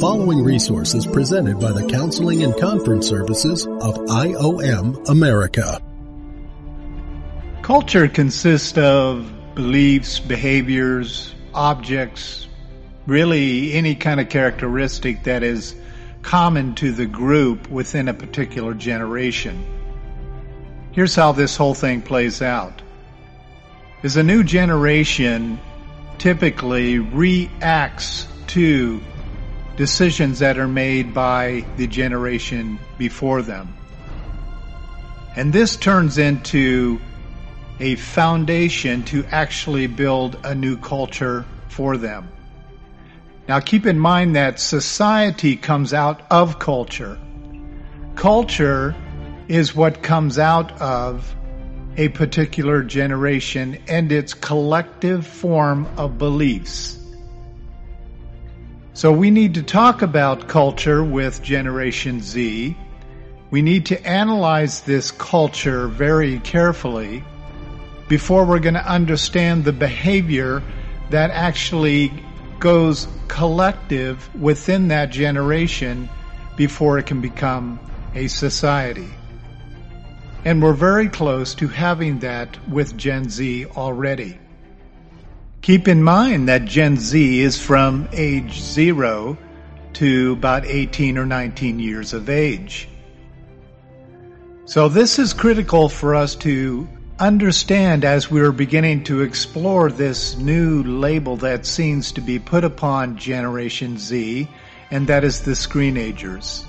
Following resource is presented by the Counseling and Conference Services of IOM America. Culture consists of beliefs, behaviors, objects, really any kind of characteristic that is common to the group within a particular generation. Here's how this whole thing plays out. As a new generation typically reacts to decisions that are made by the generation before them. And this turns into a foundation to actually build a new culture for them. Now keep in mind that society comes out of culture. Culture is what comes out of a particular generation and its collective form of beliefs. So we need to talk about culture with Generation Z. We need to analyze this culture very carefully before we're going to understand the behavior that actually goes collective within that generation before it can become a society. And we're very close to having that with Gen Z already. Keep in mind that Gen Z is from age zero to about 18 or 19 years of age. So this is critical for us to understand as we're beginning to explore this new label that seems to be put upon Generation Z, and that is the screenagers.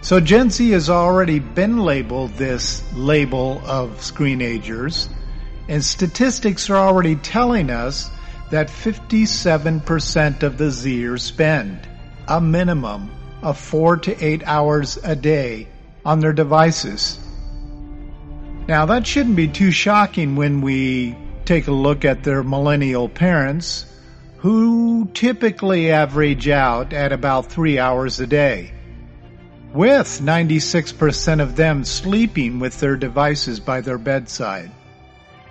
So Gen Z has already been labeled this label of screenagers, and statistics are already telling us that 57% of the Zers spend a minimum of four to eight hours a day on their devices. Now, that shouldn't be too shocking when we take a look at their millennial parents, who typically average out at about three hours a day, with 96% of them sleeping with their devices by their bedside,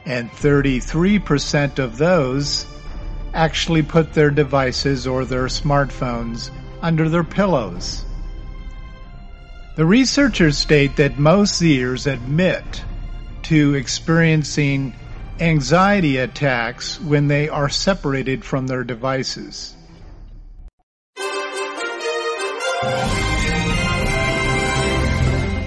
and 33% of those actually put their devices or their smartphones under their pillows. The researchers state that most Zers admit to experiencing anxiety attacks when they are separated from their devices.